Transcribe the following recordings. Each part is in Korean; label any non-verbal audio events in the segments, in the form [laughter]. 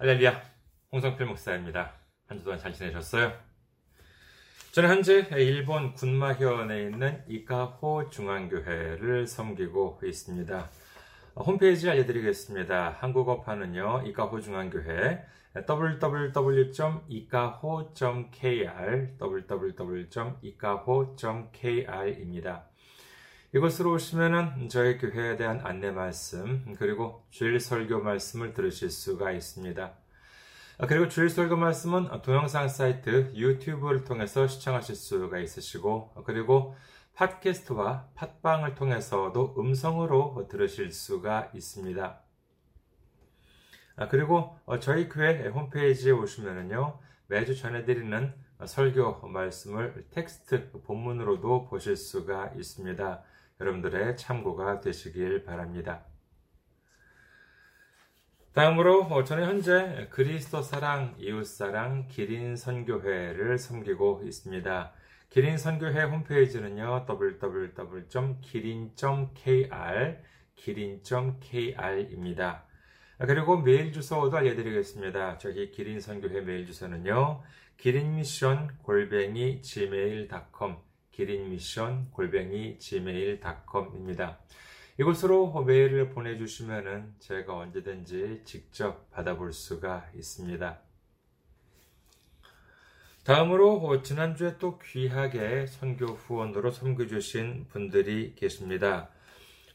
할렐루야, 홍성필 목사입니다. 한 주 동안 잘 지내셨어요? 저는 현재 일본 군마현에 있는 이카호 중앙교회를 섬기고 있습니다. 홈페이지 알려드리겠습니다. 한국어판은요, 이카호 중앙교회 www.ikaho.kr www.ikaho.kr입니다. 이곳으로 오시면은 저희 교회에 대한 안내 말씀, 그리고 주일 설교 말씀을 들으실 수가 있습니다. 그리고 주일 설교 말씀은 동영상 사이트 유튜브를 통해서 시청하실 수가 있으시고, 그리고 팟캐스트와 팟빵을 통해서도 음성으로 들으실 수가 있습니다. 그리고 저희 교회 홈페이지에 오시면은요, 매주 전해드리는 설교 말씀을 텍스트 본문으로도 보실 수가 있습니다. 여러분들의 참고가 되시길 바랍니다. 다음으로 저는 현재 그리스도 사랑, 이웃 사랑, 기린 선교회를 섬기고 있습니다. 기린 선교회 홈페이지는요, www.기린.kr, 기린.kr입니다. 그리고 메일 주소도 알려드리겠습니다. 저희 기린 선교회 메일 주소는요, 기린미션 골뱅이 gmail.com, 기린미션 골뱅이 gmail.com입니다. 이곳으로 메일을 보내주시면 제가 언제든지 직접 받아볼 수가 있습니다. 다음으로 지난주에 또 귀하게 선교 후원으로 섬겨주신 분들이 계십니다.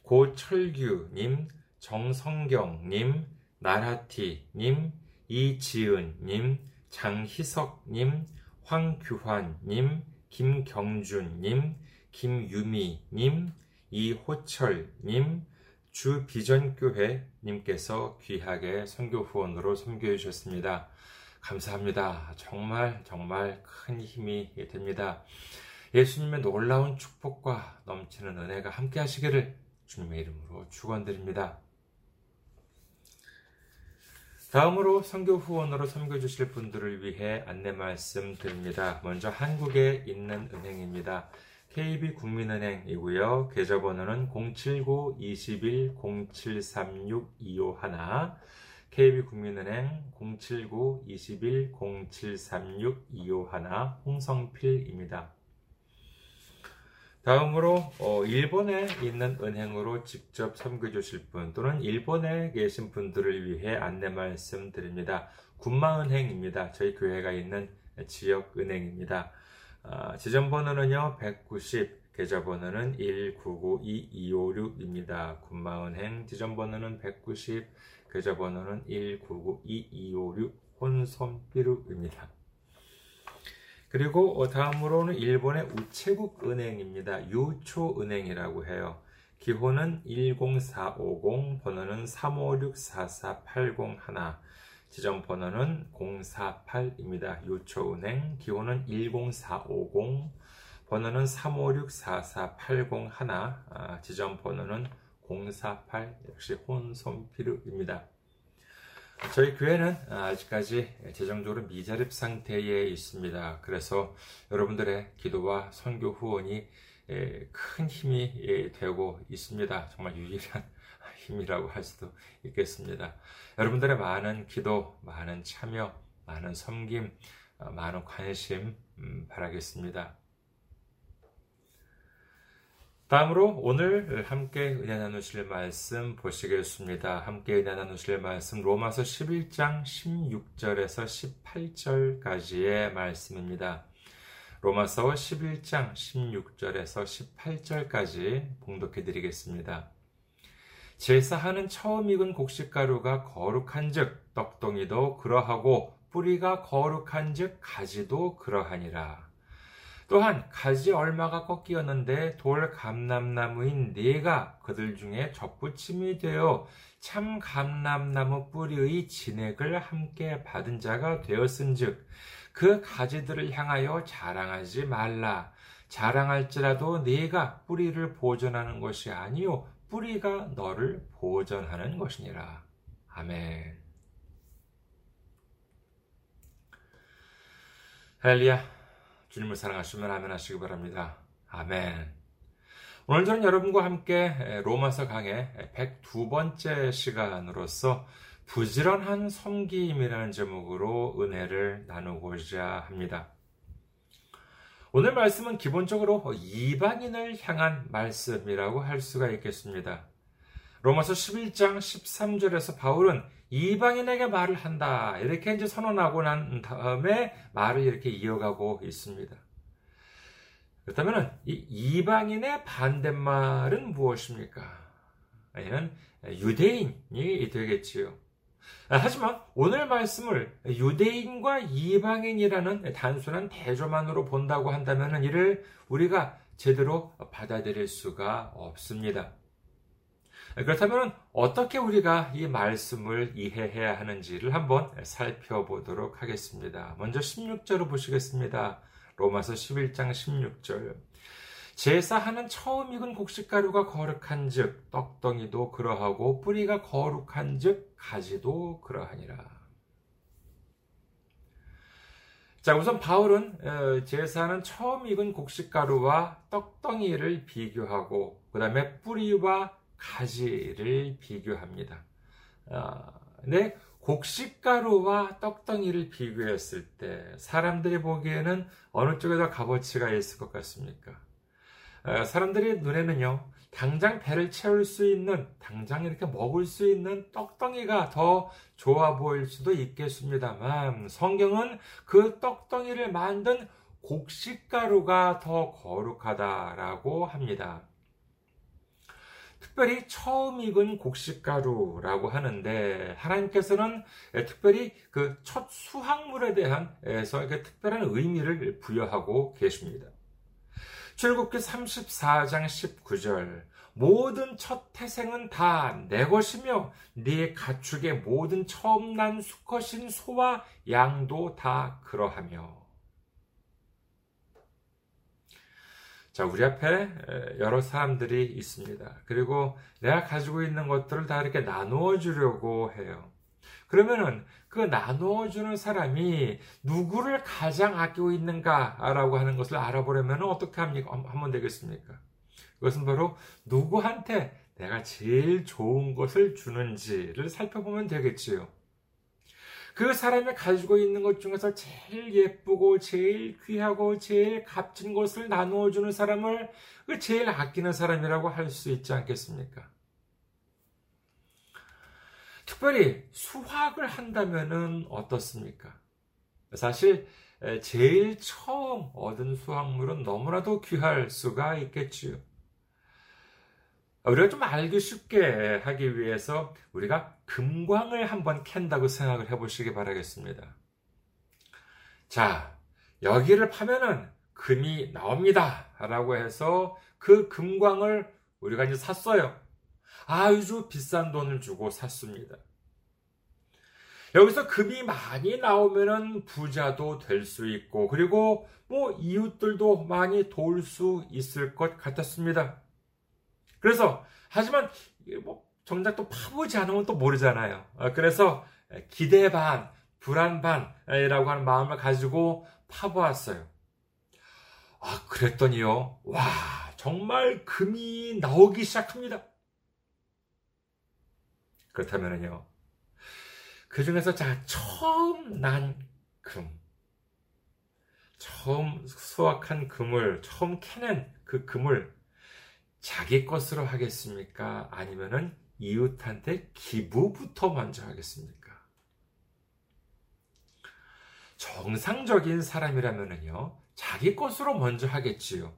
고철규님, 정성경님, 나라티님, 이지은님, 장희석님, 황규환님, 김경준님, 김유미님, 이호철님, 주비전교회님께서 귀하게 선교 후원으로 섬겨주셨습니다. 감사합니다. 정말 정말 큰 힘이 됩니다. 예수님의 놀라운 축복과 넘치는 은혜가 함께 하시기를 주님의 이름으로 축원드립니다. 다음으로 선교 후원으로 섬겨 주실 분들을 위해 안내 말씀 드립니다. 먼저 한국에 있는 은행입니다. KB국민은행이고요. 계좌번호는 079-21-0736-251 KB국민은행 079-21-0736-251 홍성필입니다. 다음으로 어, 일본에 있는 은행으로 직접 섬겨주실 분 또는 일본에 계신 분들을 위해 안내 말씀드립니다. 군마은행입니다. 저희 교회가 있는 지역 은행입니다. 아, 지점번호는요 190, 계좌번호는 1992256입니다. 군마은행 지점번호는 190, 계좌번호는 1992256 혼손비루입니다. 그리고 다음으로는 일본의 우체국 은행입니다. 유초은행이라고 해요. 기호는 10450, 번호는 356-4480 지점 번호는 048입니다. 유초은행, 기호는 10450, 번호는 356-4480 아, 지점 번호는 048, 역시 혼손피르입니다. 저희 교회는 아직까지 재정적으로 미자립 상태에 있습니다. 그래서 여러분들의 기도와 선교 후원이 큰 힘이 되고 있습니다. 정말 유일한 [laughs] 힘이라고 할 수도 있겠습니다. 여러분들의 많은 기도, 많은 참여, 많은 섬김, 어, 많은 관심 음, 바라겠습니다. 다음으로 오늘 함께 은혜 나누실 말씀 보시겠습니다. 함께 은혜 나누실 말씀 로마서 11장 16절에서 18절까지의 말씀입니다. 로마서 11장 16절에서 18절까지 봉독해 드리겠습니다. 제사하는 처음 익은 곡식가루가 거룩한즉 떡덩이도 그러하고 뿌리가 거룩한즉 가지도 그러하니라. 또한 가지 얼마가 꺾이었는데 돌 감람나무인 네가 그들 중에 접붙임이 되어 참 감람나무 뿌리의 진액을 함께 받은 자가 되었은즉 그 가지들을 향하여 자랑하지 말라. 자랑할지라도 네가 뿌리를 보존하는 것이 아니요 뿌리가 너를 보존하는 것이니라. 아멘. 할렐루야 주님을 사랑하시면 아멘 하시기 바랍니다. 아멘. 오늘 저는 여러분과 함께 로마서 강의 102번째 시간으로서 부지런한 섬김이라는 제목으로 은혜를 나누고자 합니다. 오늘 말씀은 기본적으로 이방인을 향한 말씀이라고 할 수가 있겠습니다. 로마서 11장 13절에서 바울은 이방인에게 말을 한다. 이렇게 이제 선언하고 난 다음에 말을 이렇게 이어가고 있습니다. 그렇다면 이 이방인의 반대말은 무엇입니까? 아니는 유대인이 되겠지요. 아, 하지만 오늘 말씀을 유대인과 이방인이라는 단순한 대조만으로 본다고 한다면 이를 우리가 제대로 받아들일 수가 없습니다. 그렇다면 어떻게 우리가 이 말씀을 이해해야 하는지를 한번 살펴보도록 하겠습니다. 먼저 16절을 보시겠습니다. 로마서 11장 16절. 제사하는 처음 익은 곡식가루가 거룩한 즉 떡덩이도 그러하고 뿌리가 거룩한 즉 가지도 그러하니라. 자, 우선 바울은 어, 제사는 처음 익은 곡식가루와 떡덩이를 비교하고 그 다음에 뿌리와 가지를 비교합니다. 네, 곡식가루와 떡덩이를 비교했을 때 사람들이 보기에는 어느 쪽에 더 값어치가 있을 것 같습니까? 사람들의 눈에는요, 당장 배를 채울 수 있는, 당장 이렇게 먹을 수 있는 떡덩이가 더 좋아 보일 수도 있겠습니다만, 성경은 그 떡덩이를 만든 곡식가루가 더 거룩하다라고 합니다. 특별히 처음 익은 곡식가루라고 하는데 하나님께서는 특별히 그 첫 수확물에 대한에서 특별한 의미를 부여하고 계십니다. 출국기 34장 19절 모든 첫 태생은 다 내 것이며 네 가축의 모든 처음 난 수컷인 소와 양도 다 그러하며 자, 우리 앞에 여러 사람들이 있습니다. 그리고 내가 가지고 있는 것들을 다 이렇게 나누어 주려고 해요. 그러면은 그 나누어 주는 사람이 누구를 가장 아끼고 있는가라고 하는 것을 알아보려면 어떻게 합니까? 하면 되겠습니까? 그것은 바로 누구한테 내가 제일 좋은 것을 주는지를 살펴보면 되겠지요. 그 사람이 가지고 있는 것 중에서 제일 예쁘고 제일 귀하고 제일 값진 것을 나누어 주는 사람을 그 제일 아끼는 사람이라고 할 수 있지 않겠습니까? 특별히 수확을 한다면은 어떻습니까? 사실 제일 처음 얻은 수확물은 너무나도 귀할 수가 있겠지요. 우리가 좀 알기 쉽게 하기 위해서 우리가 금광을 한번 캔다고 생각을 해보시기 바라겠습니다. 자, 여기를 파면은 금이 나옵니다. 라고 해서 그 금광을 우리가 이제 샀어요. 아주 비싼 돈을 주고 샀습니다. 여기서 금이 많이 나오면은 부자도 될 수 있고, 그리고 뭐 이웃들도 많이 도울 수 있을 것 같았습니다. 그래서 하지만 뭐 정작 또 파보지 않으면 또 모르잖아요. 어, 그래서 기대 반, 불안 반이라고 하는 마음을 가지고 파보았어요. 아, 그랬더니요. 와, 정말 금이 나오기 시작합니다. 그렇다면요. 그 중에서 자, 처음 난 금. 처음 수확한 금을, 처음 캐낸 그 금을 자기 것으로 하겠습니까? 아니면은 이웃한테 기부부터 먼저 하겠습니까? 정상적인 사람이라면은요, 자기 것으로 먼저 하겠지요.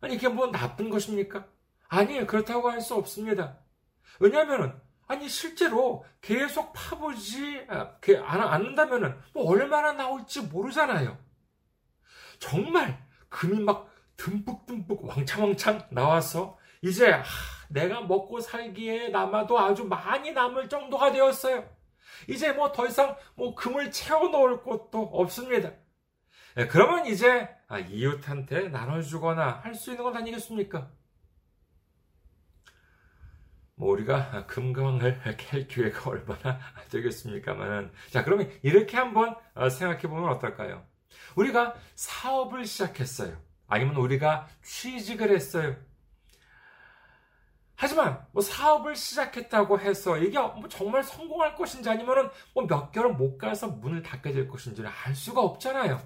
아니, 이게 뭐 나쁜 것입니까? 아니에요. 그렇다고 할 수 없습니다. 왜냐하면은, 아니, 실제로 계속 파보지 아, 않는다면은, 뭐 얼마나 나올지 모르잖아요. 정말 금이 막 듬뿍듬뿍 왕창왕창 나와서 이제 하, 내가 먹고 살기에 남아도 아주 많이 남을 정도가 되었어요. 이제 뭐 더 이상 뭐 금을 채워 넣을 곳도 없습니다. 네, 그러면 이제 아, 이웃한테 나눠주거나 할 수 있는 건 아니겠습니까? 뭐 우리가 금강을 캘 기회가 얼마나 [laughs] 되겠습니까만은 자 그러면 이렇게 한번 어, 생각해 보면 어떨까요? 우리가 사업을 시작했어요. 아니면 우리가 취직을 했어요. 하지만 뭐 사업을 시작했다고 해서 이게 뭐 정말 성공할 것인지 아니면은 뭐 몇 개월 못 가서 문을 닫게 될 것인지를 알 수가 없잖아요.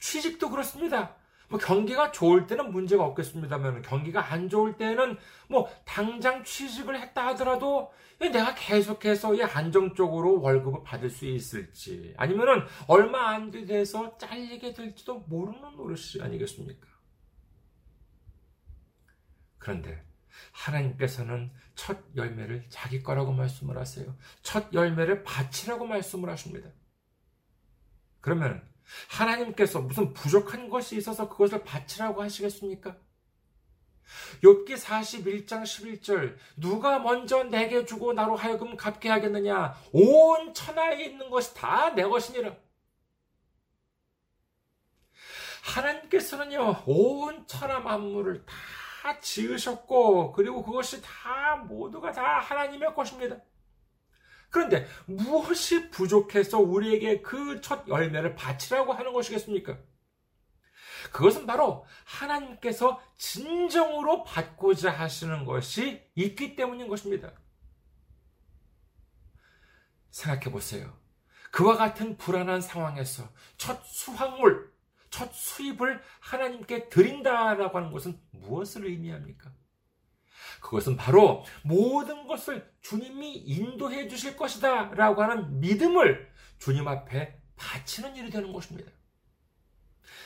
취직도 그렇습니다. 뭐 경기가 좋을 때는 문제가 없겠습니다만 경기가 안 좋을 때는 뭐 당장 취직을 했다 하더라도 내가 계속해서 이 안정적으로 월급을 받을 수 있을지 아니면은 얼마 안 돼서 잘리게 될지도 모르는 노릇이 아니겠습니까? 그런데 하나님께서는 첫 열매를 자기 거라고 말씀을 하세요. 첫 열매를 바치라고 말씀을 하십니다. 그러면 하나님께서 무슨 부족한 것이 있어서 그것을 바치라고 하시겠습니까? 욥기 41장 11절 누가 먼저 내게 주고 나로 하여금 갚게 하겠느냐? 온 천하에 있는 것이 다 내 것이니라. 하나님께서는요 온 천하 만물을 다 지으셨고 그리고 그것이 다 모두가 다 하나님의 것입니다 그런데 무엇이 부족해서 우리에게 그 첫 열매를 바치라고 하는 것이겠습니까? 그것은 바로 하나님께서 진정으로 받고자 하시는 것이 있기 때문인 것입니다. 생각해 보세요. 그와 같은 불안한 상황에서 첫 수확물, 첫 수입을 하나님께 드린다라고 하는 것은 무엇을 의미합니까? 그것은 바로 모든 것을 주님이 인도해 주실 것이다 라고 하는 믿음을 주님 앞에 바치는 일이 되는 것입니다.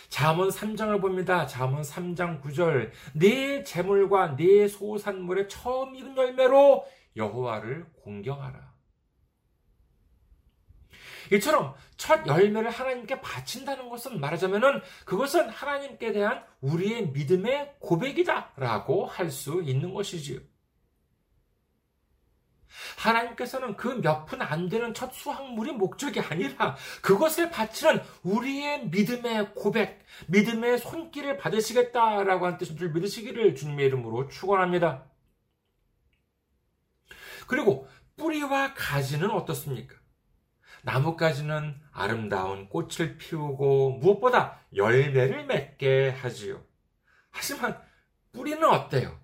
잠언 3장을 봅니다. 잠언 3장 9절 네 재물과 네 소산물의 처음 익은 열매로 여호와를 공경하라. 이처럼 첫 열매를 하나님께 바친다는 것은 말하자면은 그것은 하나님께 대한 우리의 믿음의 고백이다라고 할 수 있는 것이지요. 하나님께서는 그 몇 푼 안 되는 첫 수확물이 목적이 아니라 그것을 바치는 우리의 믿음의 고백, 믿음의 손길을 받으시겠다라고 하는 뜻인 줄 믿으시기를 주님의 이름으로 축원합니다. 그리고 뿌리와 가지는 어떻습니까? 나뭇가지는 아름다운 꽃을 피우고 무엇보다 열매를 맺게 하지요. 하지만 뿌리는 어때요?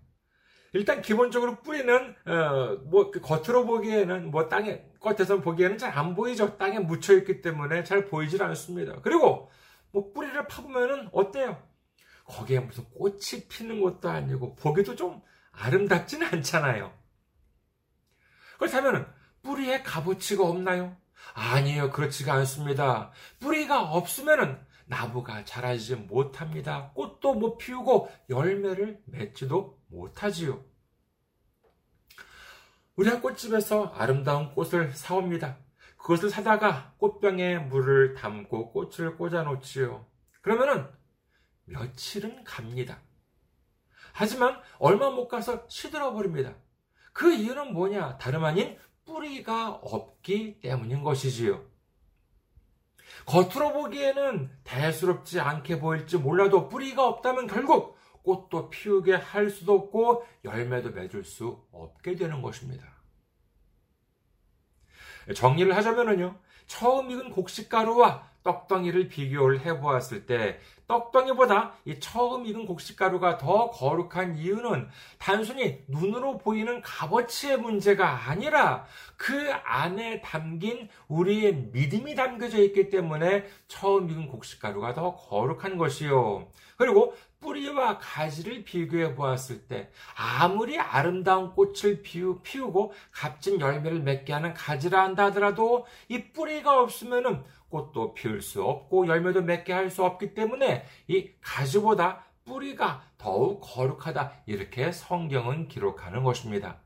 일단 기본적으로 뿌리는 어뭐 그 겉으로 보기에는 뭐 땅에 겉에서 보기에는 잘 안 보이죠. 땅에 묻혀 있기 때문에 잘 보이질 않습니다. 그리고 뭐 뿌리를 파보면은 어때요? 거기에 무슨 꽃이 피는 것도 아니고 보기도 좀 아름답지는 않잖아요. 그렇다면 뿌리에 값어치가 없나요? 아니에요. 그렇지가 않습니다. 뿌리가 없으면은 나무가 자라지 못합니다. 꽃도 못 피우고 열매를 맺지도 못하지요. 우리가 꽃집에서 아름다운 꽃을 사옵니다. 그것을 사다가 꽃병에 물을 담고 꽃을 꽂아 놓지요. 그러면은 며칠은 갑니다. 하지만 얼마 못 가서 시들어 버립니다. 그 이유는 뭐냐? 다름 아닌 뿌리가 없기 때문인 것이지요. 겉으로 보기에는 대수롭지 않게 보일지 몰라도 뿌리가 없다면 결국 꽃도 피우게 할 수도 없고 열매도 맺을 수 없게 되는 것입니다. 정리를 하자면요. 처음 익은 곡식가루와 떡덩이를 비교를 해보았을 때 떡덩이보다 이 처음 익은 곡식가루가 더 거룩한 이유는 단순히 눈으로 보이는 값어치의 문제가 아니라 그 안에 담긴 우리의 믿음이 담겨져 있기 때문에 처음 익은 곡식가루가 더 거룩한 것이요. 그리고 뿌리와 가지를 비교해 보았을 때 아무리 아름다운 꽃을 피우, 피우고 값진 열매를 맺게 하는 가지라 한다 하더라도 이 뿌리가 없으면은 꽃도 피울 수 없고 열매도 맺게 할 수 없기 때문에 이 가지보다 뿌리가 더욱 거룩하다. 이렇게 성경은 기록하는 것입니다.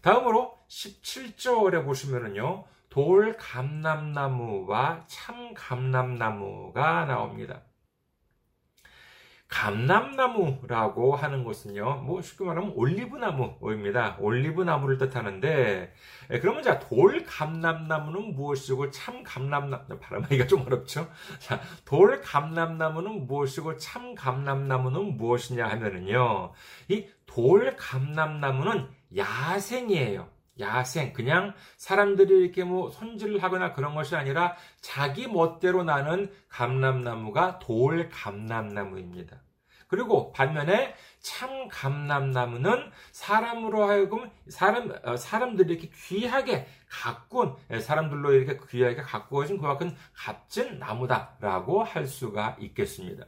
다음으로 17절에 보시면은요, 돌 감람나무와 참 감람나무가 나옵니다. 감람나무라고 하는 것은요, 뭐 쉽게 말하면 올리브나무입니다. 올리브나무를 뜻하는데, 예, 그러면 자, 돌 감람나무는 무엇이고 참 감람나무, 발음하기가 좀 어렵죠? 자, 돌 감람나무는 무엇이고 참 감람나무는 무엇이냐 하면은요, 이 돌 감람나무는 야생이에요. 야생, 그냥 사람들이 이렇게 뭐 손질을 하거나 그런 것이 아니라 자기 멋대로 나는 감람나무가 돌 감람나무입니다. 그리고 반면에 참 감람나무는 사람으로 하여금 사람 어, 사람들이 이렇게 귀하게 가꾼 예, 사람들로 이렇게 귀하게 가꾸어진 그만큼 값진 나무다라고 할 수가 있겠습니다.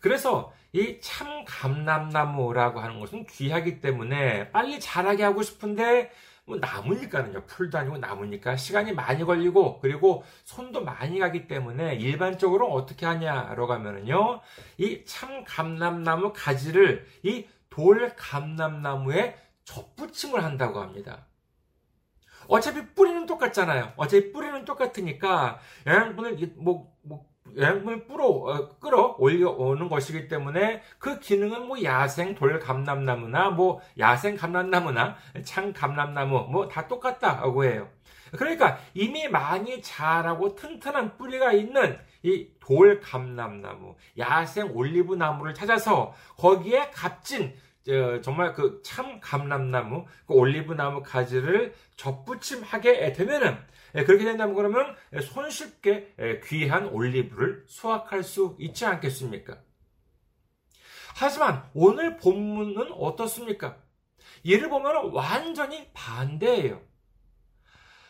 그래서 이 참 감람나무라고 하는 것은 귀하기 때문에 빨리 자라게 하고 싶은데 뭐 나무니까는요. 풀도 아니고 나무니까 시간이 많이 걸리고 그리고 손도 많이 가기 때문에 일반적으로 어떻게 하냐라고 하면은요. 이 참 감람나무 가지를 이 돌 감람나무에 접붙임을 한다고 합니다. 어차피 뿌리는 똑같잖아요. 어차피 뿌리는 똑같으니까 영양분을 뭐, 뭐영 양분을 뿌려 어, 끌어 올려오는 것이기 때문에 그 기능은 뭐 야생 돌 감람나무나 뭐 야생 감람나무나 창 감람나무 뭐 다 똑같다고 해요. 그러니까 이미 많이 자라고 튼튼한 뿌리가 있는 이 돌 감람나무, 야생 올리브 나무를 찾아서 거기에 값진 정말 그 참 감람나무, 그 올리브 나무 가지를 접붙임하게 되면은 예, 그렇게 된다면 그러면 손쉽게 예, 귀한 올리브를 수확할 수 있지 않겠습니까? 하지만 오늘 본문은 어떻습니까? 이를 보면 완전히 반대예요.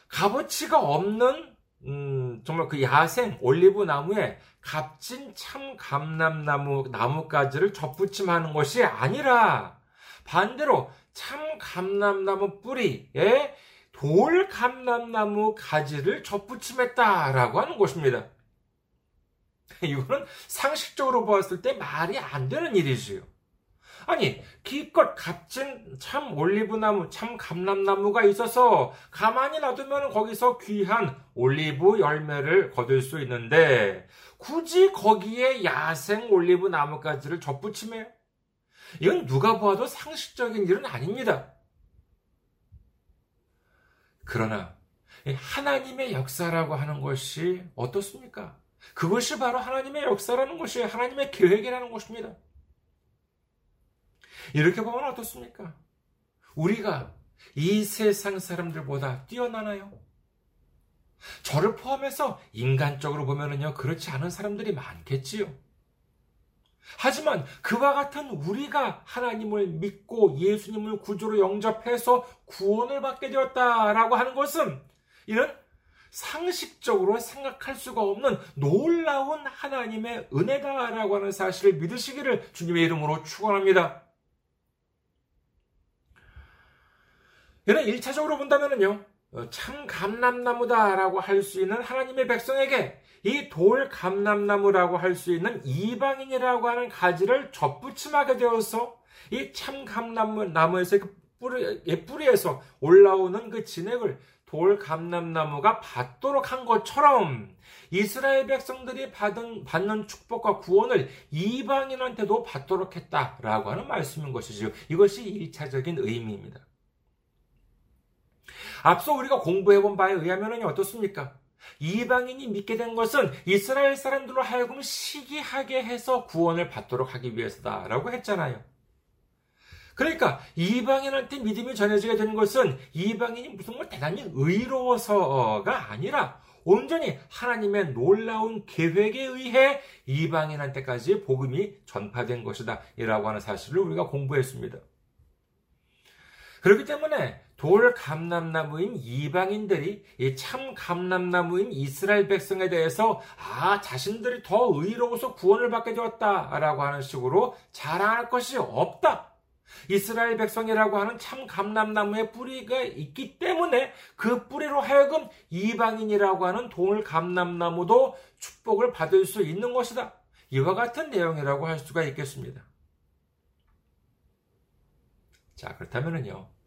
값어치가 없는 음, 정말 그 야생 올리브 나무에 값진 참 감람나무 나무가지를 접붙임하는 것이 아니라 반대로 참 감람나무 뿌리에 돌 감람나무 가지를 접붙임했다라고 하는 것입니다. [laughs] 이거는 상식적으로 보았을 때 말이 안 되는 일이지요. 아니, 기껏 값진 참 올리브나무, 참 감람나무가 있어서 가만히 놔두면 거기서 귀한 올리브 열매를 거둘 수 있는데 굳이 거기에 야생 올리브 나무가지를 접붙임해요? 이건 누가 보아도 상식적인 일은 아닙니다. 그러나 하나님의 역사라고 하는 것이 어떻습니까? 그것이 바로 하나님의 역사라는 것이 하나님의 계획이라는 것입니다. 이렇게 보면 어떻습니까? 우리가 이 세상 사람들보다 뛰어나나요? 저를 포함해서 인간적으로 보면은요, 그렇지 않은 사람들이 많겠지요. 하지만 그와 같은 우리가 하나님을 믿고 예수님을 구주로 영접해서 구원을 받게 되었다라고 하는 것은 이런 상식적으로 생각할 수가 없는 놀라운 하나님의 은혜다라고 하는 사실을 믿으시기를 주님의 이름으로 축원합니다. 이는 1차적으로 본다면요. 참 감람나무다라고 할 수 있는 하나님의 백성에게 이 돌 감람나무라고 할 수 있는 이방인이라고 하는 가지를 접붙임하게 되어서 이 참 감나무 나무에서 그 뿌리, 뿌리에서 올라오는 그 진액을 돌 감람나무가 받도록 한 것처럼 이스라엘 백성들이 받은, 받는 축복과 구원을 이방인한테도 받도록 했다라고 하는 말씀인 것이죠. 이것이 1차적인 의미입니다. 앞서 우리가 공부해본 바에 의하면 어떻습니까? 이방인이 믿게 된 것은 이스라엘 사람들로 하여금 시기하게 해서 구원을 받도록 하기 위해서다라고 했잖아요. 그러니까 이방인한테 믿음이 전해지게 되는 것은 이방인이 무슨 뭐 대단히 의로워서가 아니라 온전히 하나님의 놀라운 계획에 의해 이방인한테까지 복음이 전파된 것이다. 이라고 하는 사실을 우리가 공부했습니다. 그렇기 때문에 돌 감람나무인 이방인들이 참 감람나무인 이스라엘 백성에 대해서 아 자신들이 더 의로워서 구원을 받게 되었다라고 하는 식으로 자랑할 것이 없다. 이스라엘 백성이라고 하는 참 감람나무의 뿌리가 있기 때문에 그 뿌리로 하여금 이방인이라고 하는 돌 감람나무도 축복을 받을 수 있는 것이다. 이와 같은 내용이라고 할 수가 있겠습니다. 자, 그렇다면요.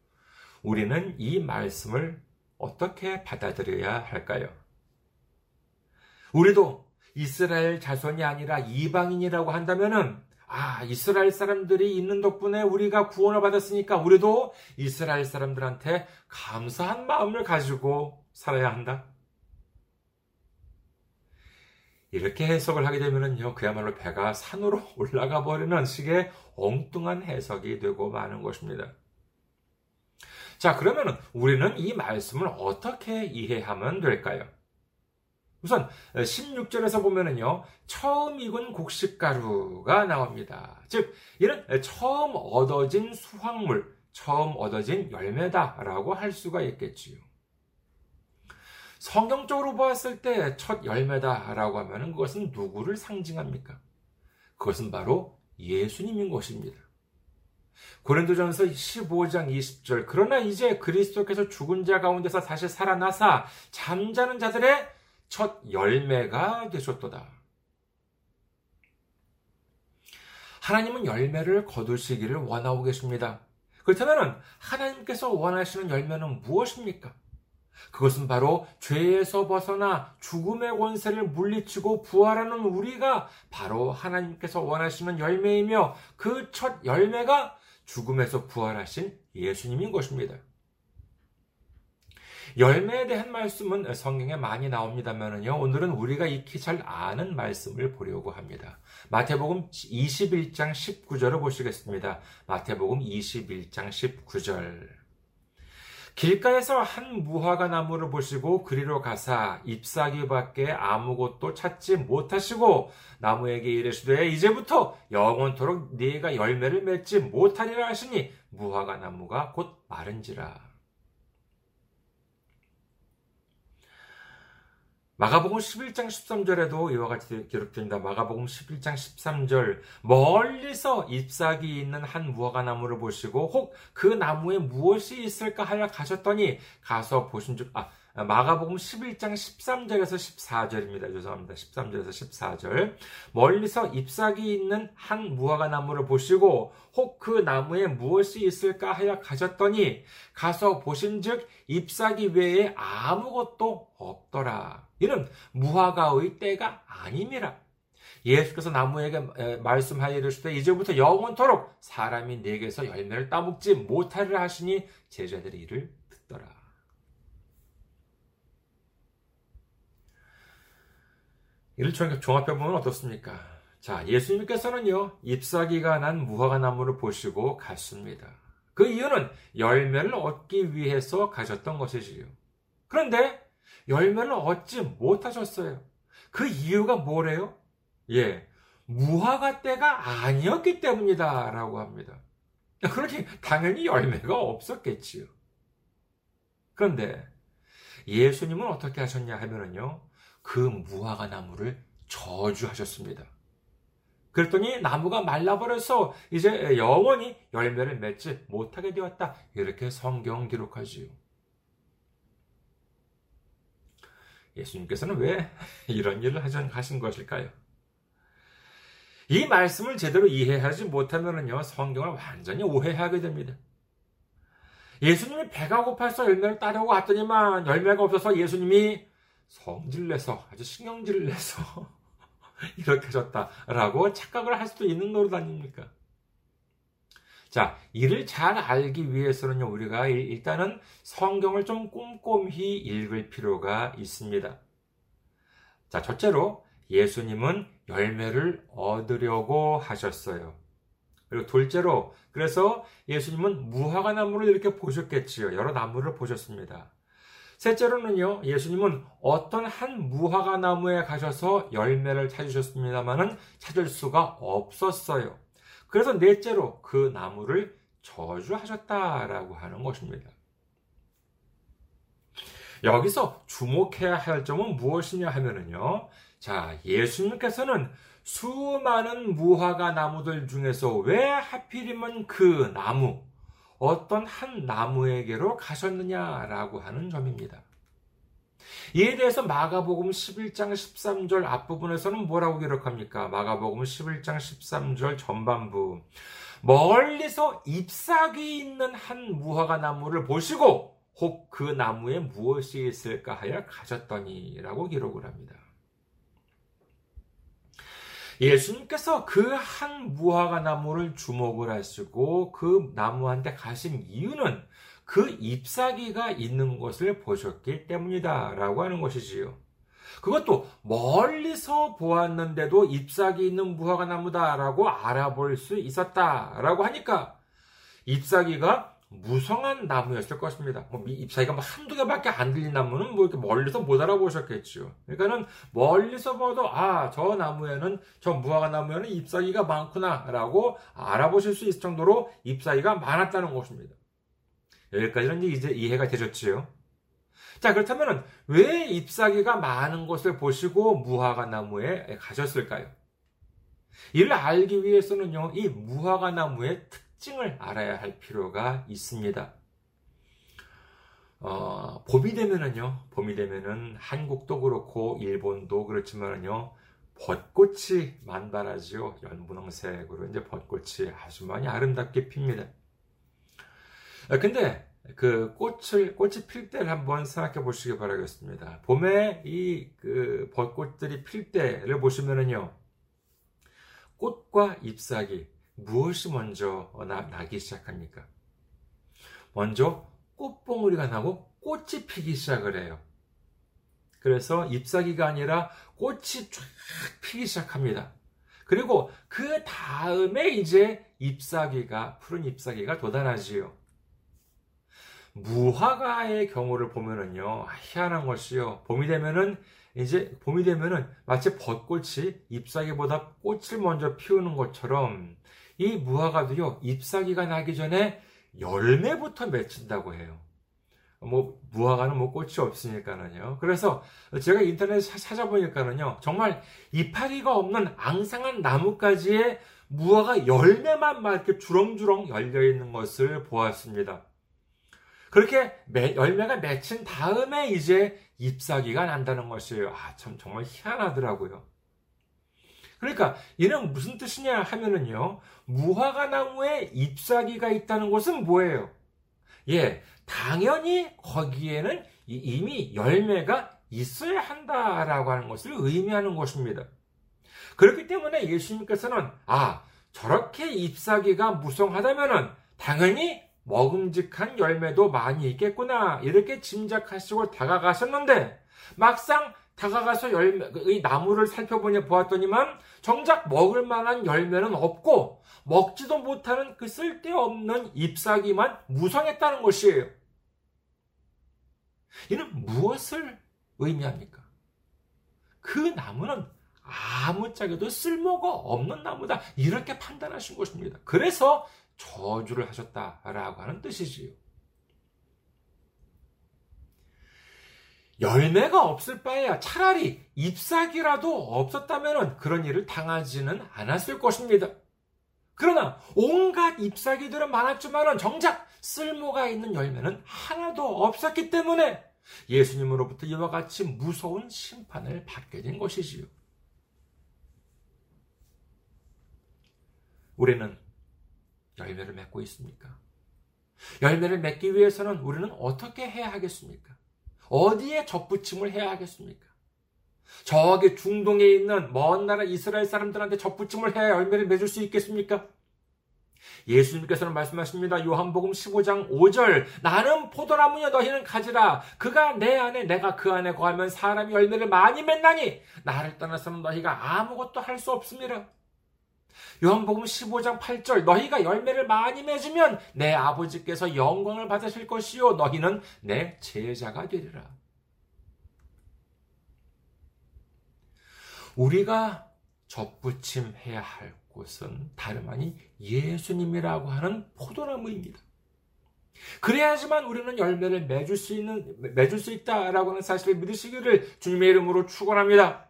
우리는 이 말씀을 어떻게 받아들여야 할까요? 우리도 이스라엘 자손이 아니라 이방인이라고 한다면은 아, 이스라엘 사람들이 있는 덕분에 우리가 구원을 받았으니까 우리도 이스라엘 사람들한테 감사한 마음을 가지고 살아야 한다. 이렇게 해석을 하게 되면은요, 그야말로 배가 산으로 [laughs] 올라가 버리는 식의 엉뚱한 해석이 되고 마는 것입니다. 자, 그러면 우리는 이 말씀을 어떻게 이해하면 될까요? 우선 16절에서 보면은요, 처음 익은 곡식가루가 나옵니다. 즉, 이는 처음 얻어진 수확물, 처음 얻어진 열매다라고 할 수가 있겠지요. 성경적으로 보았을 때 첫 열매다라고 하면 그것은 누구를 상징합니까? 그것은 바로 예수님인 것입니다. 고린도전서 15장 20절 그러나 이제 그리스도께서 죽은 자 가운데서 다시 살아나사 잠자는 자들의 첫 열매가 되셨도다. 하나님은 열매를 거두시기를 원하고 계십니다. 그렇다면 하나님께서 원하시는 열매는 무엇입니까? 그것은 바로 죄에서 벗어나 죽음의 권세를 물리치고 부활하는 우리가 바로 하나님께서 원하시는 열매이며 그 첫 열매가 죽음에서 부활하신 예수님인 것입니다. 열매에 대한 말씀은 성경에 많이 나옵니다만요. 오늘은 우리가 익히 잘 아는 말씀을 보려고 합니다. 마태복음 21장 19절을 보시겠습니다. 마태복음 21장 19절. 길가에서 한 무화과 나무를 보시고 그리로 가사 잎사귀밖에 아무것도 찾지 못하시고 나무에게 이르시되 이제부터 영원토록 네가 열매를 맺지 못하리라 하시니 무화과 나무가 곧 마른지라. 마가복음 11장 13절에도 이와 같이 기록됩니다. 마가복음 11장 13절 멀리서 잎사귀 있는 한 무화과 나무를 보시고 혹 그 나무에 무엇이 있을까 하여 가셨더니 가서 보신즉 아 마가복음 11장 13절에서 14절입니다. 죄송합니다. 13절에서 14절. 멀리서 잎사귀 있는 한 무화과 나무를 보시고 혹 그 나무에 무엇이 있을까 하여 가셨더니 가서 보신즉 잎사귀 외에 아무것도 없더라. 이는 무화과의 때가 아니니라. 예수께서 나무에게 말씀하여 이르시되 이제부터 영원토록 사람이 내게서 열매를 따먹지 못하리라 하시니 제자들이 이를 듣더라. 이를 종합해보면 어떻습니까? 자, 예수님께서는요, 잎사귀가 난 무화과 나무를 보시고 갔습니다. 그 이유는 열매를 얻기 위해서 가셨던 것이지요. 그런데 열매를 얻지 못하셨어요. 그 이유가 뭐래요? 예, 무화과 때가 아니었기 때문이다. 라고 합니다. 그러니 당연히 열매가 없었겠지요. 그런데 예수님은 어떻게 하셨냐 하면은요, 그 무화과 나무를 저주하셨습니다. 그랬더니 나무가 말라버려서 이제 영원히 열매를 맺지 못하게 되었다. 이렇게 성경 기록하지요. 예수님께서는 왜 이런 일을 하신 것일까요? 이 말씀을 제대로 이해하지 못하면요, 성경을 완전히 오해하게 됩니다. 예수님이 배가 고파서 열매를 따려고 왔더니만 열매가 없어서 예수님이 성질 내서 아주 신경질을 내서 [laughs] 이렇게 하셨다라고 착각을 할 수도 있는 노릇 아닙니까? 자, 이를 잘 알기 위해서는요, 우리가 일단은 성경을 좀 꼼꼼히 읽을 필요가 있습니다. 자, 첫째로 예수님은 열매를 얻으려고 하셨어요. 그리고 둘째로, 그래서 예수님은 무화과 나무를 이렇게 보셨겠지요. 여러 나무를 보셨습니다. 셋째로는요, 예수님은 어떤 한 무화과 나무에 가셔서 열매를 찾으셨습니다만은 찾을 수가 없었어요. 그래서 넷째로 그 나무를 저주하셨다라고 하는 것입니다. 여기서 주목해야 할 점은 무엇이냐 하면은요. 자, 예수님께서는 수많은 무화과 나무들 중에서 왜 하필이면 그 나무, 어떤 한 나무에게로 가셨느냐라고 하는 점입니다. 이에 대해서 마가복음 11장 13절 앞부분에서는 뭐라고 기록합니까? 마가복음 11장 13절 전반부. 멀리서 잎사귀 있는 한 무화과 나무를 보시고 혹 그 나무에 무엇이 있을까 하여 가셨더니 라고 기록을 합니다. 예수님께서 그 한 무화과 나무를 주목을 하시고 그 나무한테 가신 이유는 그 잎사귀가 있는 것을 보셨기 때문이다. 라고 하는 것이지요. 그것도 멀리서 보았는데도 잎사귀 있는 무화과 나무다라고 알아볼 수 있었다라고 하니까 잎사귀가 무성한 나무였을 것입니다. 뭐 잎사귀가 뭐 한두 개밖에 안 들린 나무는 뭐 이렇게 멀리서 못 알아보셨겠죠. 그러니까는 멀리서 봐도 아, 저 나무에는 저 무화과 나무에는 잎사귀가 많구나라고 알아보실 수 있을 정도로 잎사귀가 많았다는 것입니다. 여기까지는 이제 이해가 되셨지요. 자, 그렇다면 왜 잎사귀가 많은 것을 보시고 무화과 나무에 가셨을까요? 이를 알기 위해서는요, 이 무화과 나무의 특 징을 알아야 할 필요가 있습니다. 어, 봄이 되면은요, 봄이 되면은 한국도 그렇고 일본도 그렇지만은요, 벚꽃이 만발하지요. 연분홍색으로 이제 벚꽃이 아주 많이 아름답게 핍니다. 아, 근데 그 꽃을 꽃이 필 때를 한번 생각해 보시기 바라겠습니다. 봄에 이 그 벚꽃들이 필 때를 보시면은요. 꽃과 잎사귀 무엇이 먼저 나, 나기 시작합니까? 먼저 꽃봉오리가 나고 꽃이 피기 시작을 해요. 그래서 잎사귀가 아니라 꽃이 쫙 피기 시작합니다. 그리고 그 다음에 이제 잎사귀가, 푸른 잎사귀가 돋아나지요. 무화과의 경우를 보면은요, 희한한 것이요. 봄이 되면은, 이제 봄이 되면은 마치 벚꽃이 잎사귀보다 꽃을 먼저 피우는 것처럼 이 무화과도요, 잎사귀가 나기 전에 열매부터 맺힌다고 해요. 뭐, 무화과는 뭐 꽃이 없으니까는요. 그래서 제가 인터넷에 찾아보니까는요, 정말 이파리가 없는 앙상한 나뭇가지에 무화과 열매만 막 이렇게 주렁주렁 열려 있는 것을 보았습니다. 그렇게 열매가 맺힌 다음에 이제 잎사귀가 난다는 것이에요. 아, 참, 정말 희한하더라고요. 그러니까, 이는 무슨 뜻이냐 하면은요, 무화과 나무에 잎사귀가 있다는 것은 뭐예요? 예, 당연히 거기에는 이미 열매가 있어야 한다라고 하는 것을 의미하는 것입니다. 그렇기 때문에 예수님께서는, 아, 저렇게 잎사귀가 무성하다면은 당연히 먹음직한 열매도 많이 있겠구나. 이렇게 짐작하시고 다가가셨는데, 막상 다가가서 열매, 이 나무를 살펴보니 보았더니만, 정작 먹을 만한 열매는 없고, 먹지도 못하는 그 쓸데없는 잎사귀만 무성했다는 것이에요. 이는 무엇을 의미합니까? 그 나무는 아무짝에도 쓸모가 없는 나무다. 이렇게 판단하신 것입니다. 그래서 저주를 하셨다라고 하는 뜻이지요. 열매가 없을 바에야 차라리 잎사귀라도 없었다면 그런 일을 당하지는 않았을 것입니다. 그러나 온갖 잎사귀들은 많았지만 정작 쓸모가 있는 열매는 하나도 없었기 때문에 예수님으로부터 이와 같이 무서운 심판을 받게 된 것이지요. 우리는 열매를 맺고 있습니까? 열매를 맺기 위해서는 우리는 어떻게 해야 하겠습니까? 어디에 접붙임을 해야 하겠습니까? 저기 중동에 있는 먼 나라 이스라엘 사람들한테 접붙임을 해야 열매를 맺을 수 있겠습니까? 예수님께서는 말씀하십니다. 요한복음 15장 5절. 나는 포도나무여 너희는 가지라. 그가 내 안에 내가 그 안에 거하면 사람이 열매를 많이 맺나니 나를 떠나서는 너희가 아무것도 할 수 없습니다. 요한복음 15장 8절 너희가 열매를 많이 맺으면 내 아버지께서 영광을 받으실 것이요 너희는 내 제자가 되리라. 우리가 접붙임해야 할 곳은 다름 아닌 예수님이라고 하는 포도나무입니다. 그래야지만 우리는 열매를 맺을 수 있는 맺을 수 있다라고 하는 사실을 믿으시기를 주님의 이름으로 축원합니다.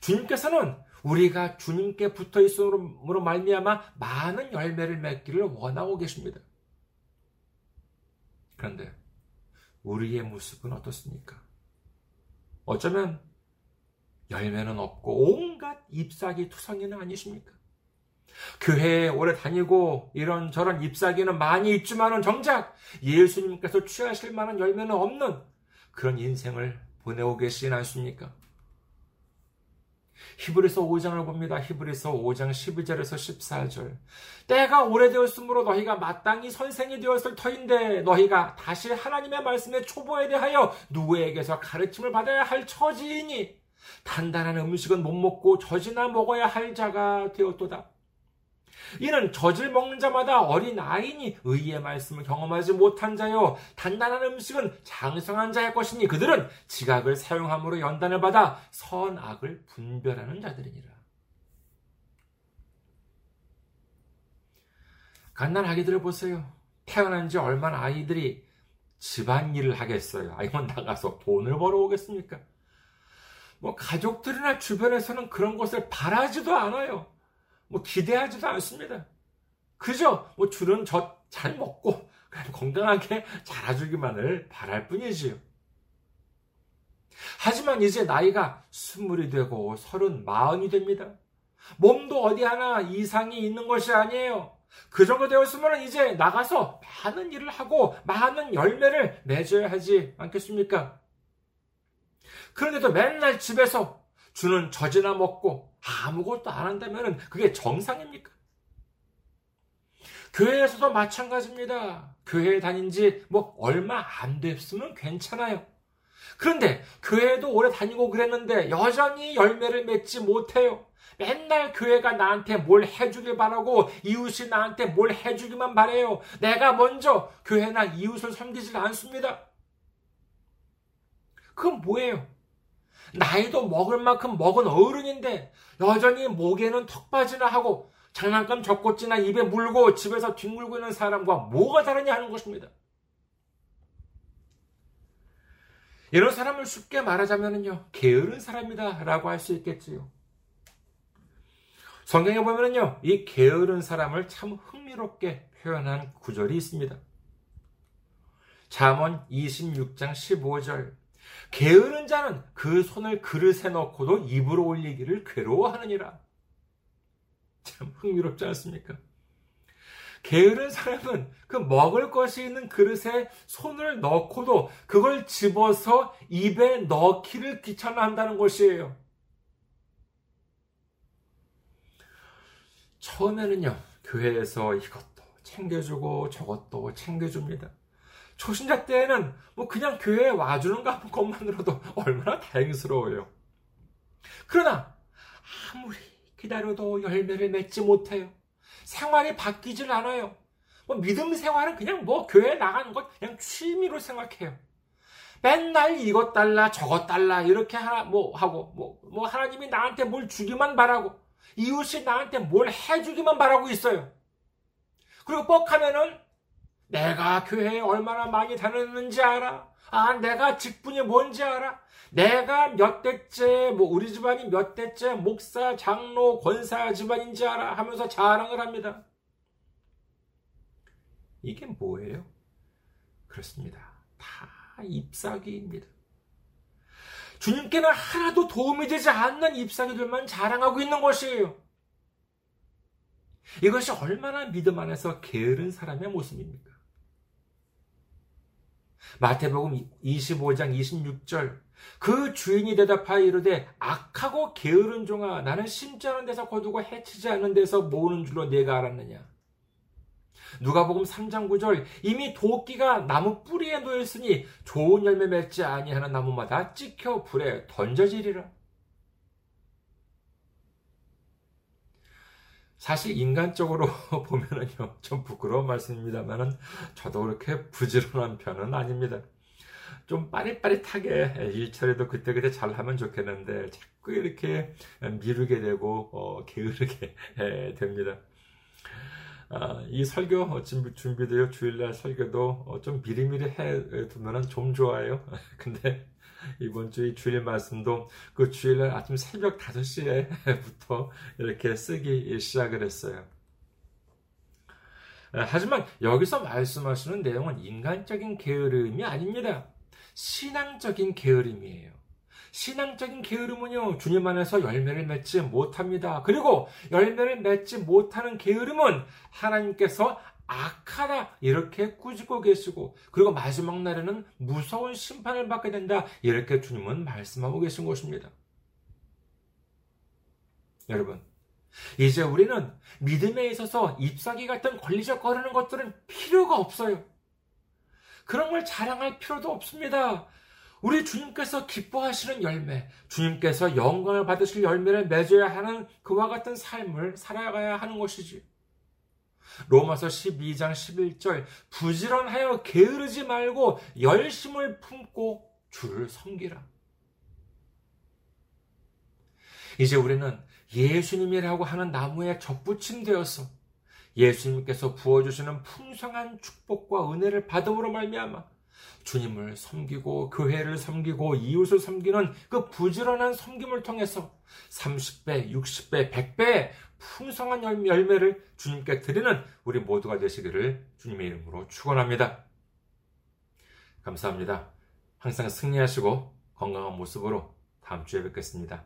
주님께서는 우리가 주님께 붙어 있음으로 말미암아 많은 열매를 맺기를 원하고 계십니다. 그런데 우리의 모습은 어떻습니까? 어쩌면 열매는 없고 온갖 잎사귀 투성이는 아니십니까? 교회에 오래 다니고 이런저런 잎사귀는 많이 있지만은 정작 예수님께서 취하실 만한 열매는 없는 그런 인생을 보내고 계시진 않습니까? 히브리서 5장을 봅니다. 히브리서 5장 12절에서 14절. 때가 오래되었으므로 너희가 마땅히 선생이 되었을 터인데 너희가 다시 하나님의 말씀의 초보에 대하여 누구에게서 가르침을 받아야 할 처지이니 단단한 음식은 못 먹고 젖이나 먹어야 할 자가 되었도다. 이는 젖을 먹는 자마다 어린 아이니 의의 말씀을 경험하지 못한 자요 단단한 음식은 장성한 자의 것이니 그들은 지각을 사용함으로 연단을 받아 선악을 분별하는 자들이니라. 갓난 아기들을 보세요. 태어난 지 얼마나 아이들이 집안일을 하겠어요. 아니면 나가서 돈을 벌어오겠습니까? 뭐 가족들이나 주변에서는 그런 것을 바라지도 않아요. 뭐 기대하지도 않습니다. 그저 뭐 주는 젖잘 먹고 건강하게 자라주기만을 바랄 뿐이지요. 하지만 이제 나이가 스물이 되고 서른, 마흔이 됩니다. 몸도 어디 하나 이상이 있는 것이 아니에요. 그 정도 되었으면 이제 나가서 많은 일을 하고 많은 열매를 맺어야 하지 않겠습니까? 그런데도 맨날 집에서 주는 젖이나 먹고 아무것도 안 한다면 그게 정상입니까? 교회에서도 마찬가지입니다. 교회에 다닌 지 뭐 얼마 안 됐으면 괜찮아요. 그런데 교회도 오래 다니고 그랬는데 여전히 열매를 맺지 못해요. 맨날 교회가 나한테 뭘 해주길 바라고 이웃이 나한테 뭘 해주기만 바래요. 내가 먼저 교회나 이웃을 섬기질 않습니다. 그건 뭐예요? 나이도 먹을 만큼 먹은 어른인데 여전히 목에는 턱받이나 하고 장난감 젖꽃지나 입에 물고 집에서 뒹굴고 있는 사람과 뭐가 다르냐 하는 것입니다. 이런 사람을 쉽게 말하자면요, 게으른 사람이다라고 할 수 있겠지요. 성경에 보면은요, 이 게으른 사람을 참 흥미롭게 표현한 구절이 있습니다. 잠언 26장 15절. 게으른 자는 그 손을 그릇에 넣고도 입으로 올리기를 괴로워하느니라. 참 흥미롭지 않습니까? 게으른 사람은 그 먹을 것이 있는 그릇에 손을 넣고도 그걸 집어서 입에 넣기를 귀찮아한다는 것이에요. 처음에는요, 교회에서 이것도 챙겨주고 저것도 챙겨줍니다. 초신자 때에는 뭐 그냥 교회에 와주는 것만으로도 [laughs] 얼마나 다행스러워요. 그러나 아무리 기다려도 열매를 맺지 못해요. 생활이 바뀌질 않아요. 뭐 믿음 생활은 그냥 뭐 교회 나가는 것 그냥 취미로 생각해요. 맨날 이것 달라 저것 달라 이렇게 하나 뭐 하고 뭐, 뭐 하나님이 나한테 뭘 주기만 바라고 이웃이 나한테 뭘 해주기만 바라고 있어요. 그리고 뻑하면은 내가 교회에 얼마나 많이 다녔는지 알아? 아, 내가 직분이 뭔지 알아? 내가 몇 대째, 뭐, 우리 집안이 몇 대째 목사, 장로, 권사 집안인지 알아? 하면서 자랑을 합니다. 이게 뭐예요? 그렇습니다. 다 잎사귀입니다. 주님께는 하나도 도움이 되지 않는 잎사귀들만 자랑하고 있는 것이에요. 이것이 얼마나 믿음 안에서 게으른 사람의 모습입니까? 마태복음 25장 26절. 그 주인이 대답하여 이르되 악하고 게으른 종아 나는 심지 않은 데서 거두고 해치지 않은 데서 모으는 줄로 내가 알았느냐? 누가복음 3장 9절. 이미 도끼가 나무 뿌리에 놓였으니 좋은 열매 맺지 아니하는 나무마다 찍혀 불에 던져지리라. 사실 인간적으로 [laughs] 보면은요 좀 부끄러운 말씀입니다만은 저도 그렇게 부지런한 편은 아닙니다. 좀 빠릿빠릿하게 일처리도 그때그때 잘하면 좋겠는데 자꾸 이렇게 미루게 되고 어, 게으르게 [laughs] 됩니다. 아, 이 설교 준비, 준비되어 주일날 설교도 어, 좀 미리미리 해 두면 좀 좋아요. [laughs] 근데 이번 주 주일 말씀도 그 주일날 아침 새벽 5시에부터 이렇게 쓰기 시작을 했어요. 아, 하지만 여기서 말씀하시는 내용은 인간적인 게으름이 아닙니다. 신앙적인 게으름이에요. 신앙적인 게으름은요, 주님 안에서 열매를 맺지 못합니다. 그리고 열매를 맺지 못하는 게으름은 하나님께서 악하다 이렇게 꾸짖고 계시고 그리고 마지막 날에는 무서운 심판을 받게 된다 이렇게 주님은 말씀하고 계신 것입니다. 여러분 이제 우리는 믿음에 있어서 잎사귀 같은 권리적거리는 것들은 필요가 없어요. 그런 걸 자랑할 필요도 없습니다. 우리 주님께서 기뻐하시는 열매, 주님께서 영광을 받으실 열매를 맺어야 하는 그와 같은 삶을 살아가야 하는 것이지. 로마서 12장 11절 부지런하여 게으르지 말고 열심을 품고 주를 섬기라. 이제 우리는 예수님이라고 하는 나무에 접붙임 되어서 예수님께서 부어주시는 풍성한 축복과 은혜를 받음으로 말미암아 주님을 섬기고 교회를 섬기고 이웃을 섬기는 그 부지런한 섬김을 통해서 30배, 60배, 100배의 풍성한 열매를 주님께 드리는 우리 모두가 되시기를 주님의 이름으로 축원합니다. 감사합니다. 항상 승리하시고 건강한 모습으로 다음 주에 뵙겠습니다.